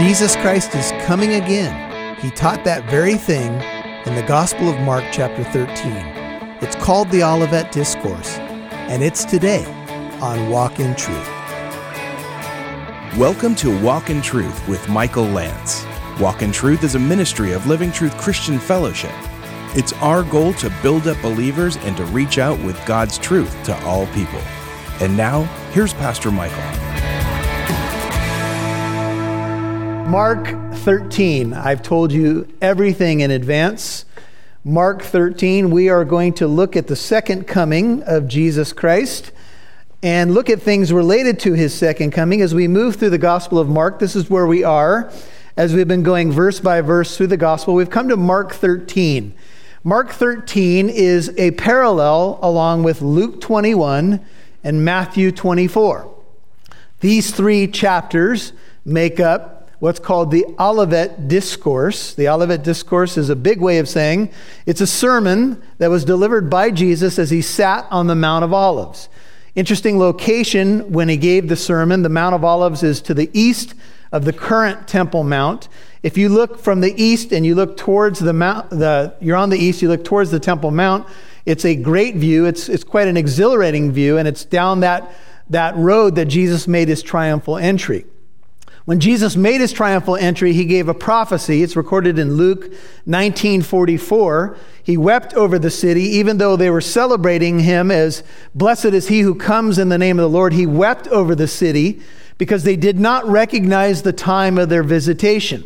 Jesus Christ is coming again. He taught that very thing in the Gospel of Mark, chapter 13. It's called the Olivet Discourse, and it's today on Walk in Truth. Welcome to Walk in Truth with Michael Lance. Walk in Truth is a ministry of Living Truth Christian Fellowship. It's our goal to build up believers and to reach out with God's truth to all people. And now, here's Pastor Michael. Mark 13. I've told you everything in advance. Mark 13, we are going to look at the second coming of Jesus Christ and look at things related to his second coming as we move through the Gospel of Mark. This is where we are as we've been going verse by verse through the Gospel. We've come to Mark 13. Mark 13 is a parallel along with Luke 21 and Matthew 24. These three chapters make up what's called the Olivet Discourse. The Olivet Discourse is a big way of saying it's a sermon that was delivered by Jesus as he sat on the Mount of Olives. Interesting location when he gave the sermon. The Mount of Olives is to the east of the current Temple Mount. If you look from the east and you look towards the mount, the, you're on the east, you look towards the Temple Mount, it's a great view. It's, it's quite an exhilarating view, and it's down that, that road that Jesus made his triumphal entry. When Jesus made his triumphal entry, he gave a prophecy. It's recorded in Luke 1944. He wept over the city, even though they were celebrating him as blessed is he who comes in the name of the Lord. He wept over the city because they did not recognize the time of their visitation.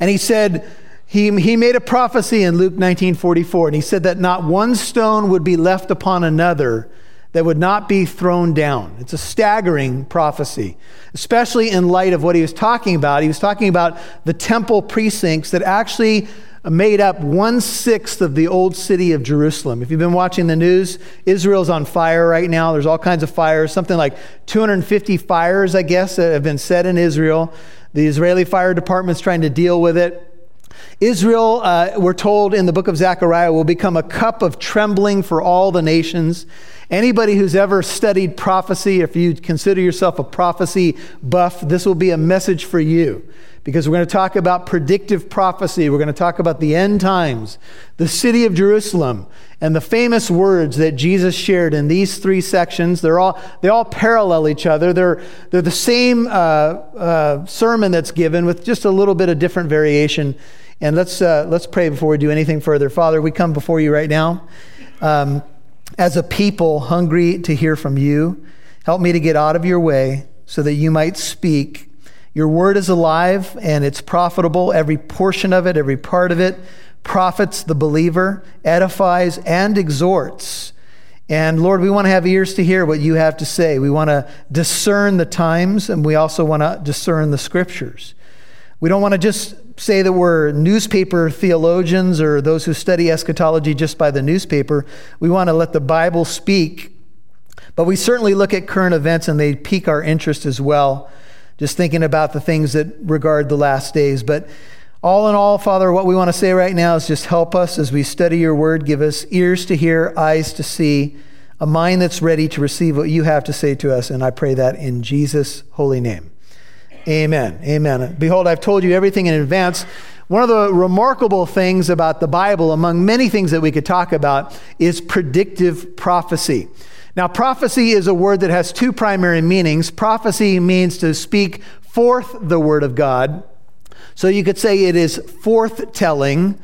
And he said, he, he made a prophecy in Luke 1944, and he said that not one stone would be left upon another that would not be thrown down. It's a staggering prophecy, especially in light of what he was talking about. He was talking about the temple precincts that actually made up one sixth of the old city of Jerusalem. If you've been watching the news, Israel's on fire right now. There's all kinds of fires, something like 250 fires, I guess, that have been set in Israel. The Israeli fire department's trying to deal with it. Israel, uh, we're told in the book of Zechariah, will become a cup of trembling for all the nations. Anybody who's ever studied prophecy, if you consider yourself a prophecy buff, this will be a message for you because we're going to talk about predictive prophecy. We're going to talk about the end times, the city of Jerusalem, and the famous words that Jesus shared in these three sections. They're all, they all parallel each other. They're, they're the same uh, uh, sermon that's given with just a little bit of different variation. And let's, uh, let's pray before we do anything further. Father, we come before you right now. Um, as a people hungry to hear from you. Help me to get out of your way so that you might speak. Your word is alive and it's profitable. Every portion of it, every part of it profits the believer, edifies, and exhorts. And Lord, we want to have ears to hear what you have to say. We want to discern the times and we also want to discern the scriptures. We don't want to just say that we're newspaper theologians or those who study eschatology just by the newspaper. We want to let the Bible speak. But we certainly look at current events and they pique our interest as well, just thinking about the things that regard the last days. But all in all, Father, what we want to say right now is just help us as we study your word. Give us ears to hear, eyes to see, a mind that's ready to receive what you have to say to us. And I pray that in Jesus' holy name. Amen. Amen. Behold, I've told you everything in advance. One of the remarkable things about the Bible, among many things that we could talk about, is predictive prophecy. Now, prophecy is a word that has two primary meanings. Prophecy means to speak forth the word of God. So you could say it is forth-telling.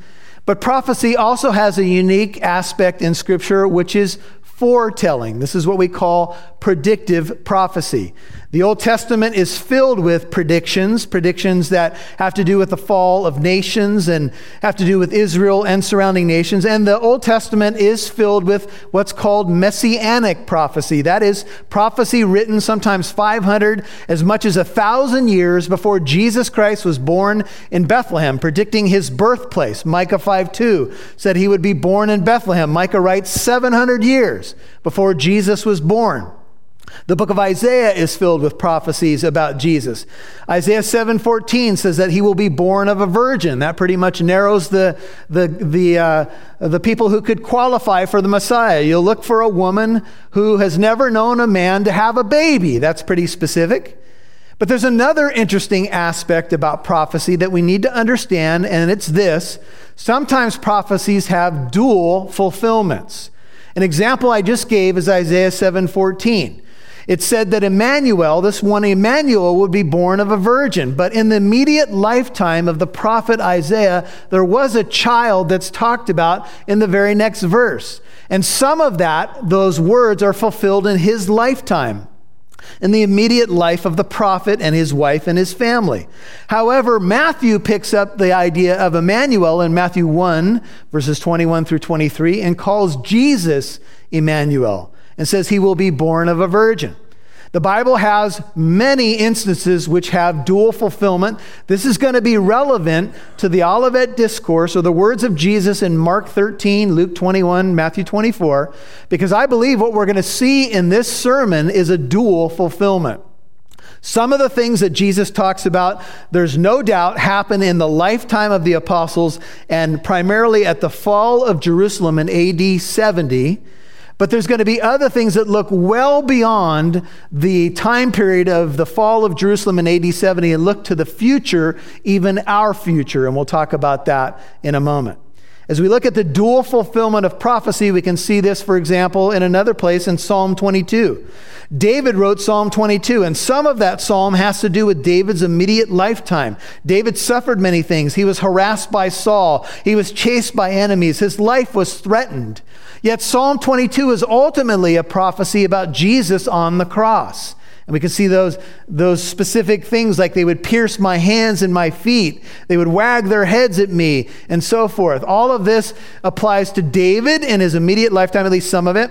But prophecy also has a unique aspect in Scripture, which is foretelling. This is what we call predictive prophecy. The Old Testament is filled with predictions, predictions that have to do with the fall of nations and have to do with Israel and surrounding nations. And the Old Testament is filled with what's called messianic prophecy. That is prophecy written sometimes 500, as much as a thousand years before Jesus Christ was born in Bethlehem, predicting his birthplace. Micah 5 2 said he would be born in Bethlehem. Micah writes 700 years before Jesus was born. The book of Isaiah is filled with prophecies about Jesus. Isaiah 7:14 says that he will be born of a virgin. That pretty much narrows the, the, the, uh, the people who could qualify for the Messiah. You'll look for a woman who has never known a man to have a baby. That's pretty specific. But there's another interesting aspect about prophecy that we need to understand, and it's this sometimes prophecies have dual fulfillments. An example I just gave is Isaiah 7:14. It said that Emmanuel, this one Emmanuel, would be born of a virgin. But in the immediate lifetime of the prophet Isaiah, there was a child that's talked about in the very next verse. And some of that, those words, are fulfilled in his lifetime in the immediate life of the prophet and his wife and his family. However, Matthew picks up the idea of Emmanuel in Matthew 1, verses 21 through 23, and calls Jesus Emmanuel and says he will be born of a virgin. The Bible has many instances which have dual fulfillment. This is going to be relevant to the Olivet Discourse or the words of Jesus in Mark 13, Luke 21, Matthew 24, because I believe what we're going to see in this sermon is a dual fulfillment. Some of the things that Jesus talks about, there's no doubt, happen in the lifetime of the apostles and primarily at the fall of Jerusalem in AD 70. But there's going to be other things that look well beyond the time period of the fall of Jerusalem in AD 70 and look to the future, even our future. And we'll talk about that in a moment. As we look at the dual fulfillment of prophecy, we can see this, for example, in another place in Psalm 22. David wrote Psalm 22, and some of that psalm has to do with David's immediate lifetime. David suffered many things. He was harassed by Saul, he was chased by enemies, his life was threatened. Yet Psalm 22 is ultimately a prophecy about Jesus on the cross. And we can see those, those specific things like they would pierce my hands and my feet, they would wag their heads at me, and so forth. All of this applies to David in his immediate lifetime, at least some of it.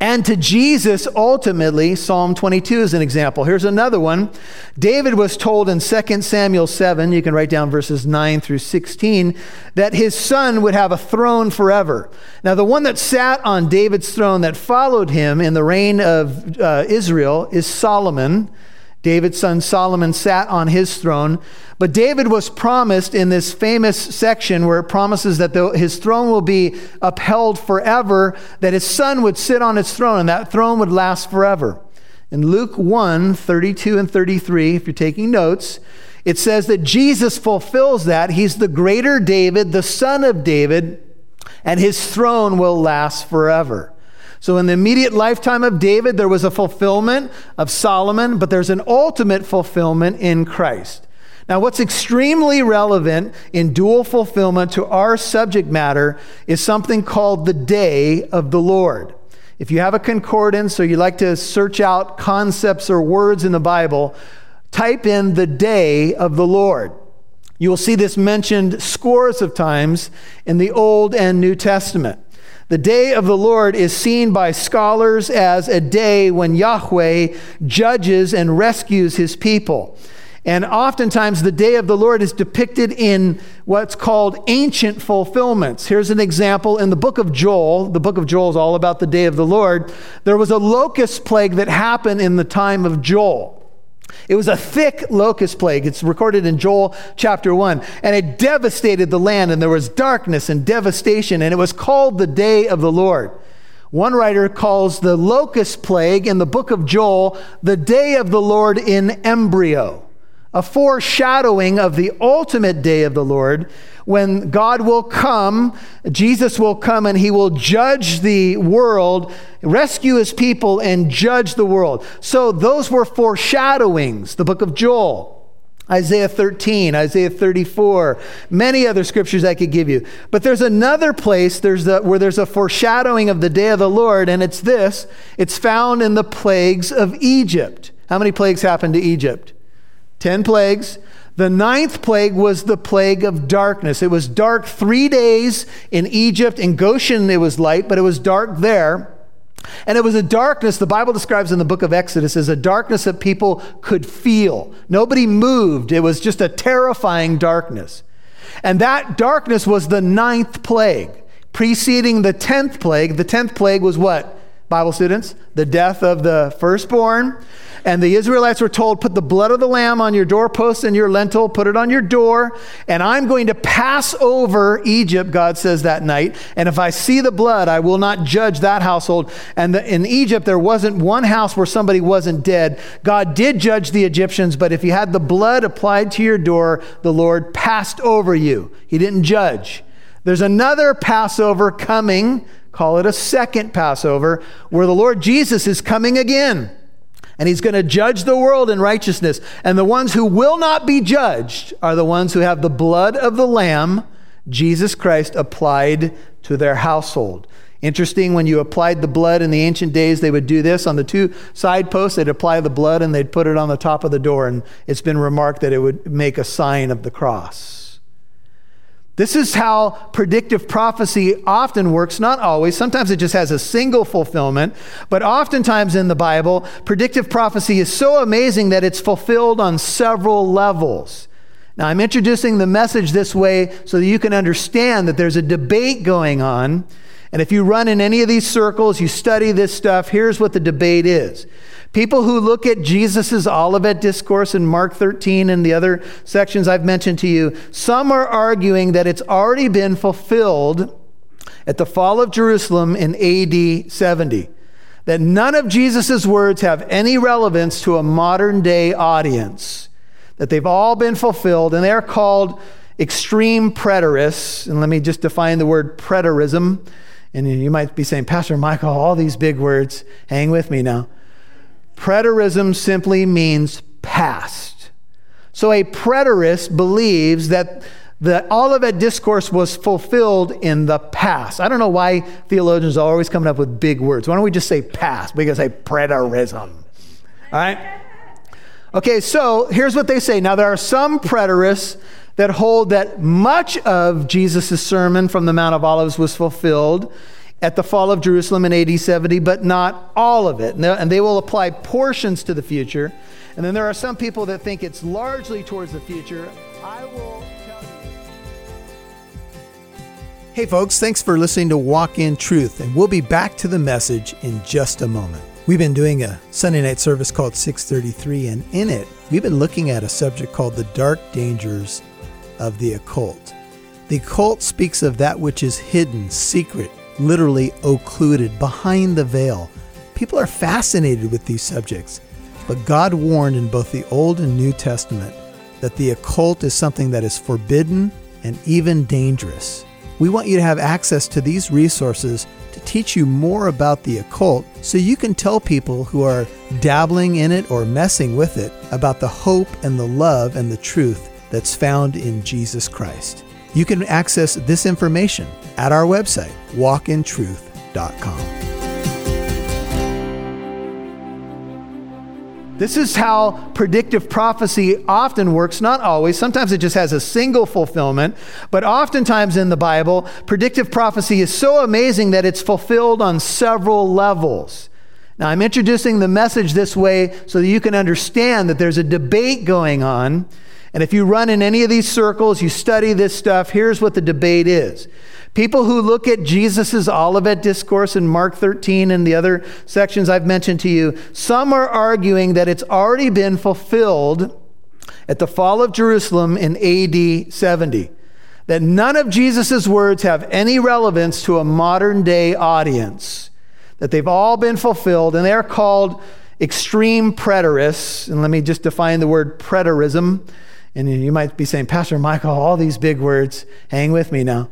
And to Jesus, ultimately, Psalm 22 is an example. Here's another one. David was told in 2 Samuel 7, you can write down verses 9 through 16, that his son would have a throne forever. Now, the one that sat on David's throne that followed him in the reign of uh, Israel is Solomon. David's son Solomon sat on his throne. But David was promised in this famous section where it promises that the, his throne will be upheld forever, that his son would sit on his throne, and that throne would last forever. In Luke 1 32 and 33, if you're taking notes, it says that Jesus fulfills that. He's the greater David, the son of David, and his throne will last forever. So, in the immediate lifetime of David, there was a fulfillment of Solomon, but there's an ultimate fulfillment in Christ. Now, what's extremely relevant in dual fulfillment to our subject matter is something called the day of the Lord. If you have a concordance or you like to search out concepts or words in the Bible, type in the day of the Lord. You will see this mentioned scores of times in the Old and New Testament. The day of the Lord is seen by scholars as a day when Yahweh judges and rescues his people. And oftentimes, the day of the Lord is depicted in what's called ancient fulfillments. Here's an example in the book of Joel. The book of Joel is all about the day of the Lord. There was a locust plague that happened in the time of Joel. It was a thick locust plague. It's recorded in Joel chapter 1. And it devastated the land, and there was darkness and devastation, and it was called the day of the Lord. One writer calls the locust plague in the book of Joel the day of the Lord in embryo a foreshadowing of the ultimate day of the Lord when God will come, Jesus will come and he will judge the world, rescue his people, and judge the world. So those were foreshadowings, the book of Joel. Isaiah 13, Isaiah 34, many other scriptures I could give you. But there's another place there's the, where there's a foreshadowing of the day of the Lord, and it's this it's found in the plagues of Egypt. How many plagues happened to Egypt? Ten plagues. The ninth plague was the plague of darkness. It was dark three days in Egypt. In Goshen, it was light, but it was dark there. And it was a darkness, the Bible describes in the book of Exodus as a darkness that people could feel. Nobody moved. It was just a terrifying darkness. And that darkness was the ninth plague. Preceding the tenth plague, the tenth plague was what? Bible students? The death of the firstborn. And the Israelites were told, Put the blood of the lamb on your doorpost and your lintel, put it on your door, and I'm going to pass over Egypt, God says that night. And if I see the blood, I will not judge that household. And the, in Egypt, there wasn't one house where somebody wasn't dead. God did judge the Egyptians, but if you had the blood applied to your door, the Lord passed over you. He didn't judge. There's another Passover coming, call it a second Passover, where the Lord Jesus is coming again. And he's going to judge the world in righteousness. And the ones who will not be judged are the ones who have the blood of the Lamb, Jesus Christ, applied to their household. Interesting, when you applied the blood in the ancient days, they would do this on the two side posts. They'd apply the blood and they'd put it on the top of the door. And it's been remarked that it would make a sign of the cross. This is how predictive prophecy often works, not always. Sometimes it just has a single fulfillment, but oftentimes in the Bible, predictive prophecy is so amazing that it's fulfilled on several levels. Now, I'm introducing the message this way so that you can understand that there's a debate going on. And if you run in any of these circles, you study this stuff, here's what the debate is. People who look at Jesus' Olivet discourse in Mark 13 and the other sections I've mentioned to you, some are arguing that it's already been fulfilled at the fall of Jerusalem in AD 70. That none of Jesus' words have any relevance to a modern day audience. That they've all been fulfilled, and they're called extreme preterists. And let me just define the word preterism. And you might be saying, Pastor Michael, all these big words, hang with me now. Preterism simply means past. So a preterist believes that the Olivet discourse was fulfilled in the past. I don't know why theologians are always coming up with big words. Why don't we just say past? We can say preterism. All right? Okay, so here's what they say. Now, there are some preterists that hold that much of Jesus' sermon from the Mount of Olives was fulfilled at the fall of Jerusalem in AD 70, but not all of it. And they will apply portions to the future. And then there are some people that think it's largely towards the future. I will tell you. Hey, folks, thanks for listening to Walk in Truth. And we'll be back to the message in just a moment. We've been doing a Sunday night service called 633, and in it, we've been looking at a subject called the dark dangers of the occult. The occult speaks of that which is hidden, secret, literally occluded, behind the veil. People are fascinated with these subjects, but God warned in both the Old and New Testament that the occult is something that is forbidden and even dangerous. We want you to have access to these resources to teach you more about the occult so you can tell people who are dabbling in it or messing with it about the hope and the love and the truth that's found in Jesus Christ. You can access this information at our website, walkintruth.com. This is how predictive prophecy often works, not always. Sometimes it just has a single fulfillment, but oftentimes in the Bible, predictive prophecy is so amazing that it's fulfilled on several levels. Now, I'm introducing the message this way so that you can understand that there's a debate going on and if you run in any of these circles, you study this stuff, here's what the debate is. People who look at Jesus' Olivet discourse in Mark 13 and the other sections I've mentioned to you, some are arguing that it's already been fulfilled at the fall of Jerusalem in AD 70. That none of Jesus' words have any relevance to a modern day audience. That they've all been fulfilled, and they're called extreme preterists. And let me just define the word preterism. And you might be saying, Pastor Michael, all these big words, hang with me now.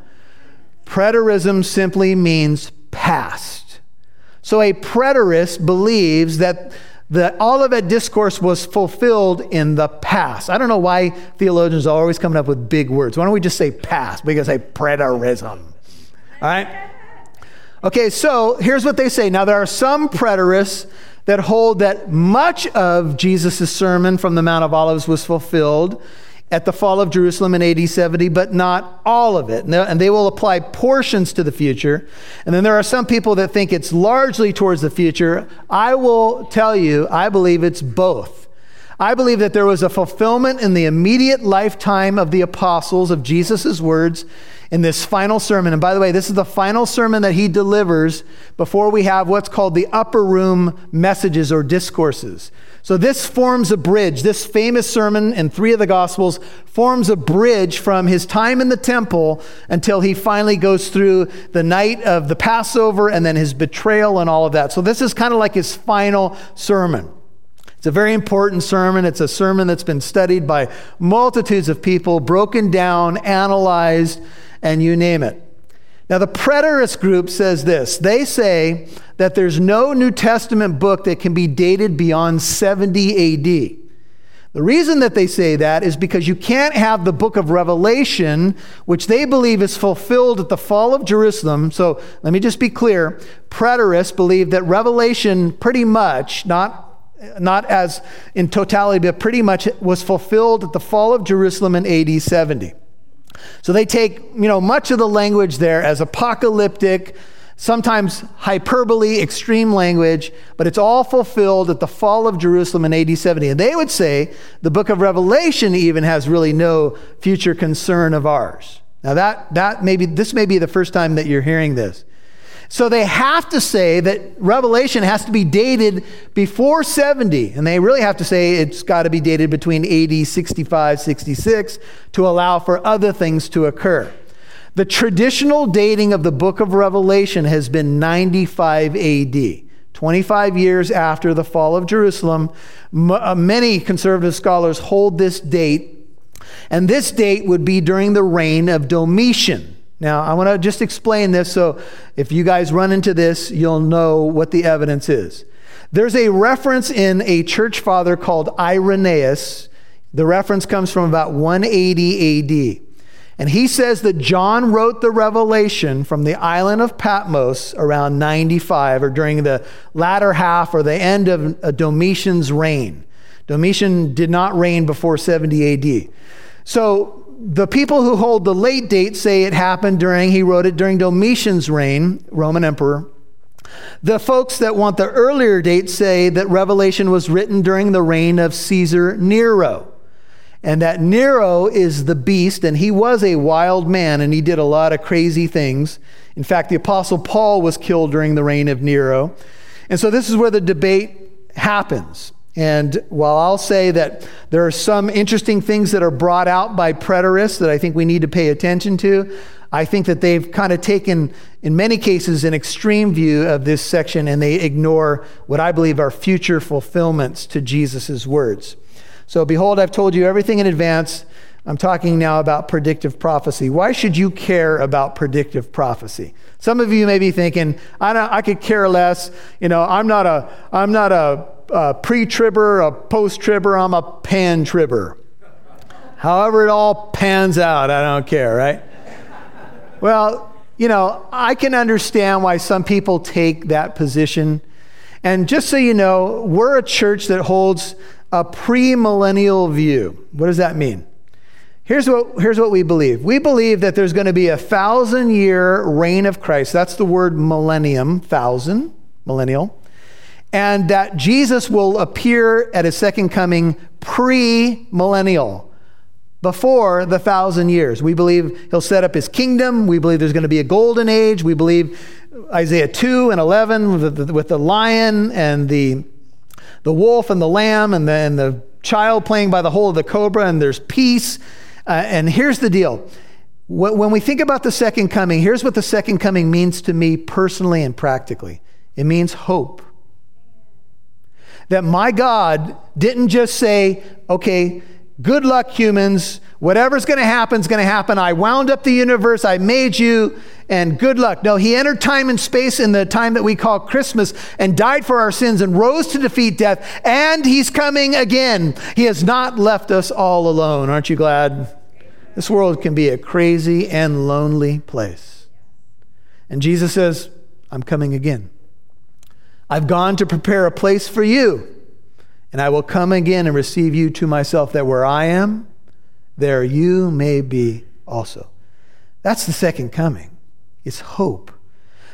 Preterism simply means past. So a preterist believes that the Olivet discourse was fulfilled in the past. I don't know why theologians are always coming up with big words. Why don't we just say past? We can say preterism. All right? Okay, so here's what they say. Now, there are some preterists that hold that much of Jesus' sermon from the Mount of Olives was fulfilled at the fall of Jerusalem in AD 70, but not all of it. And they will apply portions to the future. And then there are some people that think it's largely towards the future. I will tell you, I believe it's both. I believe that there was a fulfillment in the immediate lifetime of the apostles of Jesus' words in this final sermon. And by the way, this is the final sermon that he delivers before we have what's called the upper room messages or discourses. So this forms a bridge. This famous sermon in three of the Gospels forms a bridge from his time in the temple until he finally goes through the night of the Passover and then his betrayal and all of that. So this is kind of like his final sermon. It's a very important sermon. It's a sermon that's been studied by multitudes of people, broken down, analyzed, and you name it. Now, the preterist group says this they say that there's no New Testament book that can be dated beyond 70 AD. The reason that they say that is because you can't have the book of Revelation, which they believe is fulfilled at the fall of Jerusalem. So let me just be clear. Preterists believe that Revelation pretty much, not not as in totality, but pretty much was fulfilled at the fall of Jerusalem in AD 70. So they take, you know, much of the language there as apocalyptic, sometimes hyperbole, extreme language, but it's all fulfilled at the fall of Jerusalem in AD 70. And they would say the book of Revelation even has really no future concern of ours. Now that that maybe this may be the first time that you're hearing this. So they have to say that Revelation has to be dated before 70. And they really have to say it's got to be dated between AD 65, 66 to allow for other things to occur. The traditional dating of the book of Revelation has been 95 AD. 25 years after the fall of Jerusalem, uh, many conservative scholars hold this date, and this date would be during the reign of Domitian. Now, I want to just explain this so if you guys run into this, you'll know what the evidence is. There's a reference in a church father called Irenaeus. The reference comes from about 180 AD. And he says that John wrote the revelation from the island of Patmos around 95 or during the latter half or the end of uh, Domitian's reign. Domitian did not reign before 70 AD. So the people who hold the late date say it happened during, he wrote it during Domitian's reign, Roman emperor. The folks that want the earlier date say that Revelation was written during the reign of Caesar Nero. And that Nero is the beast, and he was a wild man, and he did a lot of crazy things. In fact, the Apostle Paul was killed during the reign of Nero. And so this is where the debate happens. And while I'll say that there are some interesting things that are brought out by preterists that I think we need to pay attention to, I think that they've kind of taken, in many cases, an extreme view of this section and they ignore what I believe are future fulfillments to Jesus' words. So, behold, I've told you everything in advance. I'm talking now about predictive prophecy. Why should you care about predictive prophecy? Some of you may be thinking, I, I could care less. You know, I'm not a, I'm not a a pre-tribber, a post-tribber, I'm a pan-tribber. However it all pans out, I don't care, right? Well, you know, I can understand why some people take that position. And just so you know, we're a church that holds a premillennial view. What does that mean? Here's what, here's what we believe. We believe that there's going to be a thousand year reign of Christ. That's the word millennium, thousand, millennial and that Jesus will appear at his second coming pre millennial, before the thousand years. We believe he'll set up his kingdom. We believe there's going to be a golden age. We believe Isaiah 2 and 11 with the, with the lion and the, the wolf and the lamb and then the child playing by the hole of the cobra, and there's peace. Uh, and here's the deal. When we think about the second coming, here's what the second coming means to me personally and practically it means hope that my God didn't just say, okay, good luck, humans. Whatever's going to happen is going to happen. I wound up the universe. I made you, and good luck. No, he entered time and space in the time that we call Christmas and died for our sins and rose to defeat death, and he's coming again. He has not left us all alone. Aren't you glad? This world can be a crazy and lonely place. And Jesus says, I'm coming again. I've gone to prepare a place for you, and I will come again and receive you to myself, that where I am, there you may be also. That's the second coming. It's hope.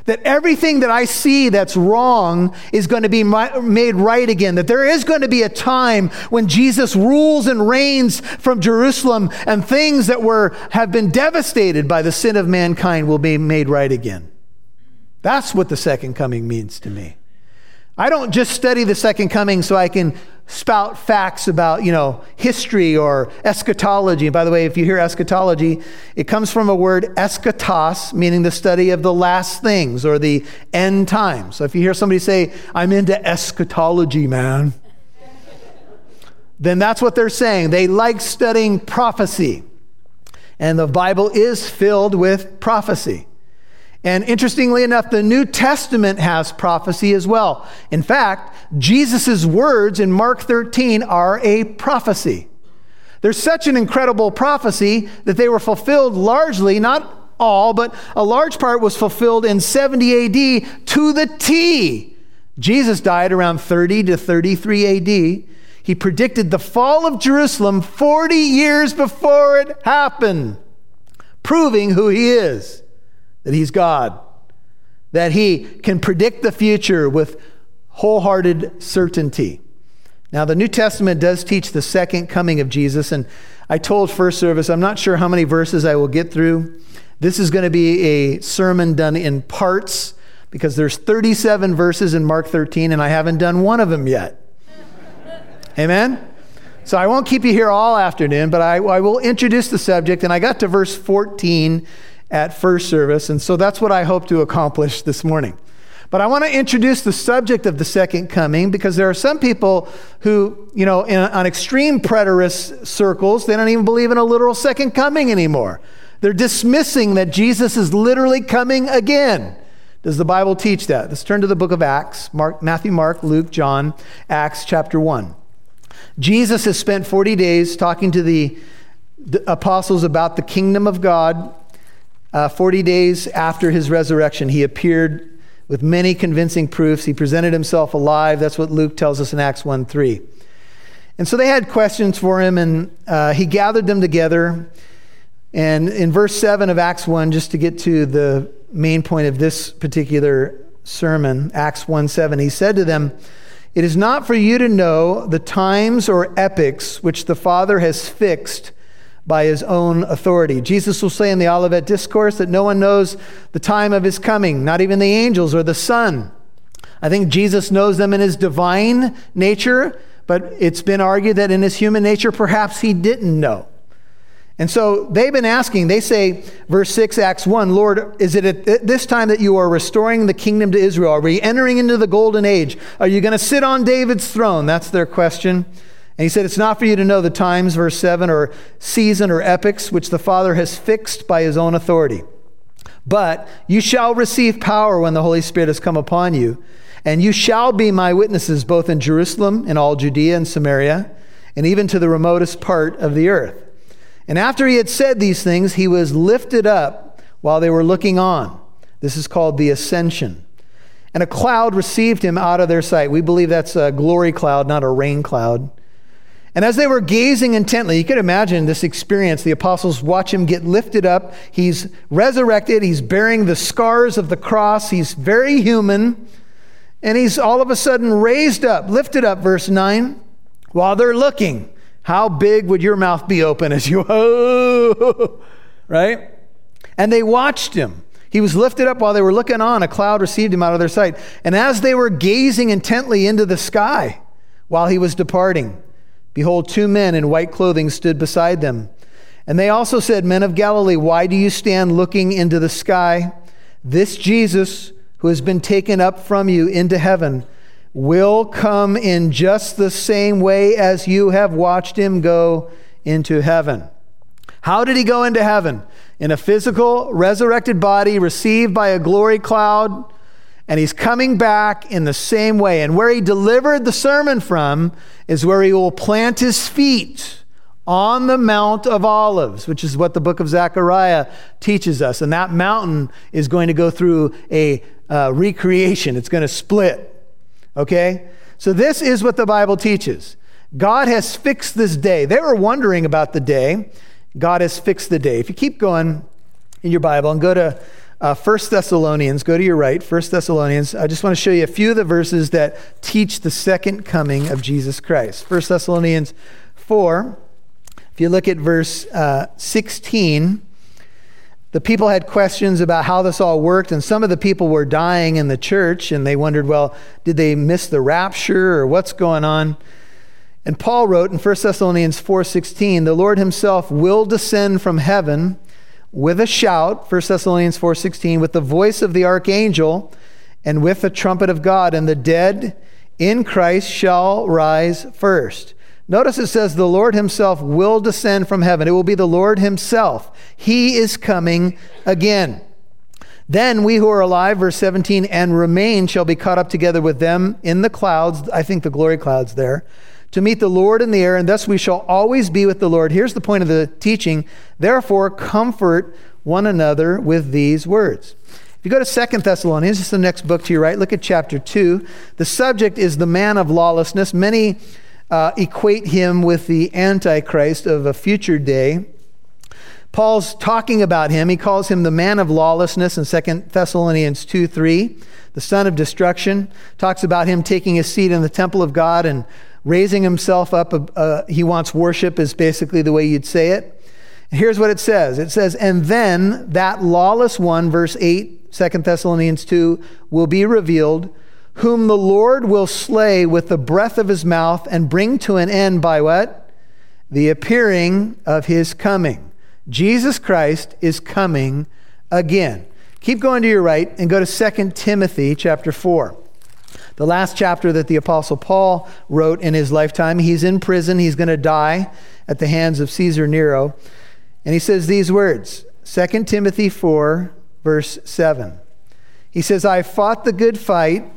That everything that I see that's wrong is going to be made right again. That there is going to be a time when Jesus rules and reigns from Jerusalem and things that were, have been devastated by the sin of mankind will be made right again. That's what the second coming means to me. I don't just study the second coming so I can spout facts about, you know, history or eschatology. by the way, if you hear eschatology, it comes from a word eschatos, meaning the study of the last things or the end times. So if you hear somebody say, I'm into eschatology, man, then that's what they're saying. They like studying prophecy. And the Bible is filled with prophecy. And interestingly enough, the New Testament has prophecy as well. In fact, Jesus' words in Mark 13 are a prophecy. There's such an incredible prophecy that they were fulfilled largely, not all, but a large part was fulfilled in 70 AD to the T. Jesus died around 30 to 33 AD. He predicted the fall of Jerusalem 40 years before it happened, proving who he is that He's God, that He can predict the future with wholehearted certainty. Now, the New Testament does teach the second coming of Jesus, and I told first service, I'm not sure how many verses I will get through. This is going to be a sermon done in parts because there's 37 verses in Mark 13, and I haven't done one of them yet. Amen? So I won't keep you here all afternoon, but I, I will introduce the subject, and I got to verse 14 at first service. And so that's what I hope to accomplish this morning. But I want to introduce the subject of the second coming because there are some people who, you know, in, on extreme preterist circles, they don't even believe in a literal second coming anymore. They're dismissing that Jesus is literally coming again. Does the Bible teach that? Let's turn to the book of Acts Mark, Matthew, Mark, Luke, John, Acts chapter 1. Jesus has spent 40 days talking to the, the apostles about the kingdom of God uh, 40 days after his resurrection, he appeared with many convincing proofs. He presented himself alive. That's what Luke tells us in Acts 1 3. And so they had questions for him, and uh, he gathered them together. And in verse 7 of Acts 1, just to get to the main point of this particular sermon, Acts 1 7, he said to them, It is not for you to know the times or epochs which the Father has fixed by his own authority. Jesus will say in the Olivet Discourse that no one knows the time of his coming, not even the angels or the Son. I think Jesus knows them in his divine nature, but it's been argued that in his human nature, perhaps he didn't know. And so they've been asking, they say, verse 6, Acts 1, Lord, is it at this time that you are restoring the kingdom to Israel? Are we entering into the golden age? Are you going to sit on David's throne? That's their question. And he said, It's not for you to know the times, verse 7, or season or epochs which the Father has fixed by his own authority. But you shall receive power when the Holy Spirit has come upon you, and you shall be my witnesses both in Jerusalem and all Judea and Samaria, and even to the remotest part of the earth. And after he had said these things, he was lifted up while they were looking on. This is called the ascension. And a cloud received him out of their sight. We believe that's a glory cloud, not a rain cloud. And as they were gazing intently, you could imagine this experience. The apostles watch him get lifted up. He's resurrected. He's bearing the scars of the cross. He's very human. And he's all of a sudden raised up, lifted up, verse 9. While they're looking, how big would your mouth be open as you, oh, right? And they watched him. He was lifted up while they were looking on. A cloud received him out of their sight. And as they were gazing intently into the sky while he was departing, Behold, two men in white clothing stood beside them. And they also said, Men of Galilee, why do you stand looking into the sky? This Jesus, who has been taken up from you into heaven, will come in just the same way as you have watched him go into heaven. How did he go into heaven? In a physical, resurrected body, received by a glory cloud and he's coming back in the same way. And where he delivered the sermon from is where he will plant his feet on the Mount of Olives, which is what the book of Zechariah teaches us. And that mountain is going to go through a uh, recreation, it's going to split. Okay? So, this is what the Bible teaches. God has fixed this day. They were wondering about the day. God has fixed the day. If you keep going in your Bible and go to uh, 1 Thessalonians. Go to your right, 1 Thessalonians. I just want to show you a few of the verses that teach the second coming of Jesus Christ. 1 Thessalonians 4, if you look at verse uh, 16, the people had questions about how this all worked, and some of the people were dying in the church, and they wondered, well, did they miss the rapture or what's going on? And Paul wrote in 1 Thessalonians 4:16, "The Lord himself will descend from heaven with a shout, 1 Thessalonians 4:16, with the voice of the archangel and with the trumpet of God, and the dead in Christ shall rise first. Notice it says the Lord himself will descend from heaven. It will be the Lord himself. He is coming again. Then we who are alive, verse 17, and remain shall be caught up together with them in the clouds, I think the glory clouds there, to meet the Lord in the air, and thus we shall always be with the Lord. Here's the point of the teaching. Therefore, comfort one another with these words. If you go to Second Thessalonians, this is the next book to your right, look at chapter 2. The subject is the man of lawlessness. Many uh, equate him with the Antichrist of a future day. Paul's talking about him. He calls him the man of lawlessness in Second Thessalonians 2 3, the son of destruction. Talks about him taking his seat in the temple of God and raising himself up. Uh, he wants worship, is basically the way you'd say it. Here's what it says it says, And then that lawless one, verse 8, 2 Thessalonians 2, will be revealed, whom the Lord will slay with the breath of his mouth and bring to an end by what? The appearing of his coming. Jesus Christ is coming again. Keep going to your right and go to 2 Timothy chapter 4 the last chapter that the Apostle Paul wrote in his lifetime. He's in prison, he's going to die at the hands of Caesar Nero. And he says these words 2 Timothy 4, verse 7. He says, I fought the good fight,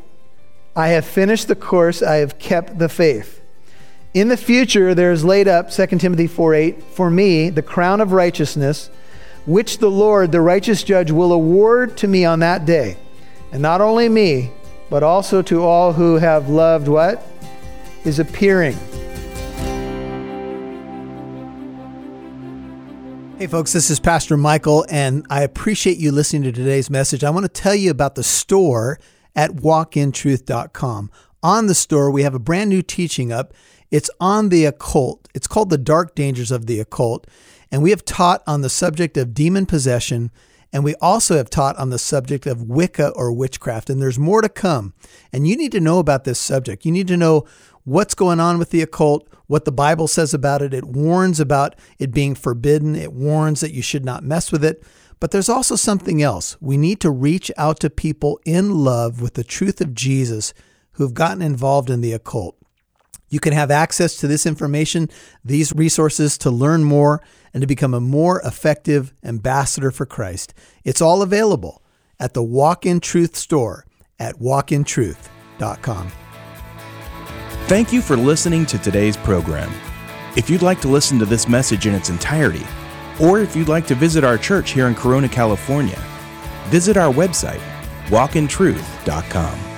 I have finished the course, I have kept the faith. In the future, there is laid up, 2 Timothy 4 8, for me, the crown of righteousness, which the Lord, the righteous judge, will award to me on that day. And not only me, but also to all who have loved what? His appearing. Hey, folks, this is Pastor Michael, and I appreciate you listening to today's message. I want to tell you about the store at walkintruth.com. On the store, we have a brand new teaching up. It's on the occult. It's called The Dark Dangers of the Occult. And we have taught on the subject of demon possession and we also have taught on the subject of Wicca or witchcraft, and there's more to come. And you need to know about this subject. You need to know what's going on with the occult, what the Bible says about it. It warns about it being forbidden, it warns that you should not mess with it. But there's also something else. We need to reach out to people in love with the truth of Jesus who've gotten involved in the occult. You can have access to this information, these resources to learn more and to become a more effective ambassador for Christ. It's all available at the Walk in Truth store at walkintruth.com. Thank you for listening to today's program. If you'd like to listen to this message in its entirety, or if you'd like to visit our church here in Corona, California, visit our website, walkintruth.com.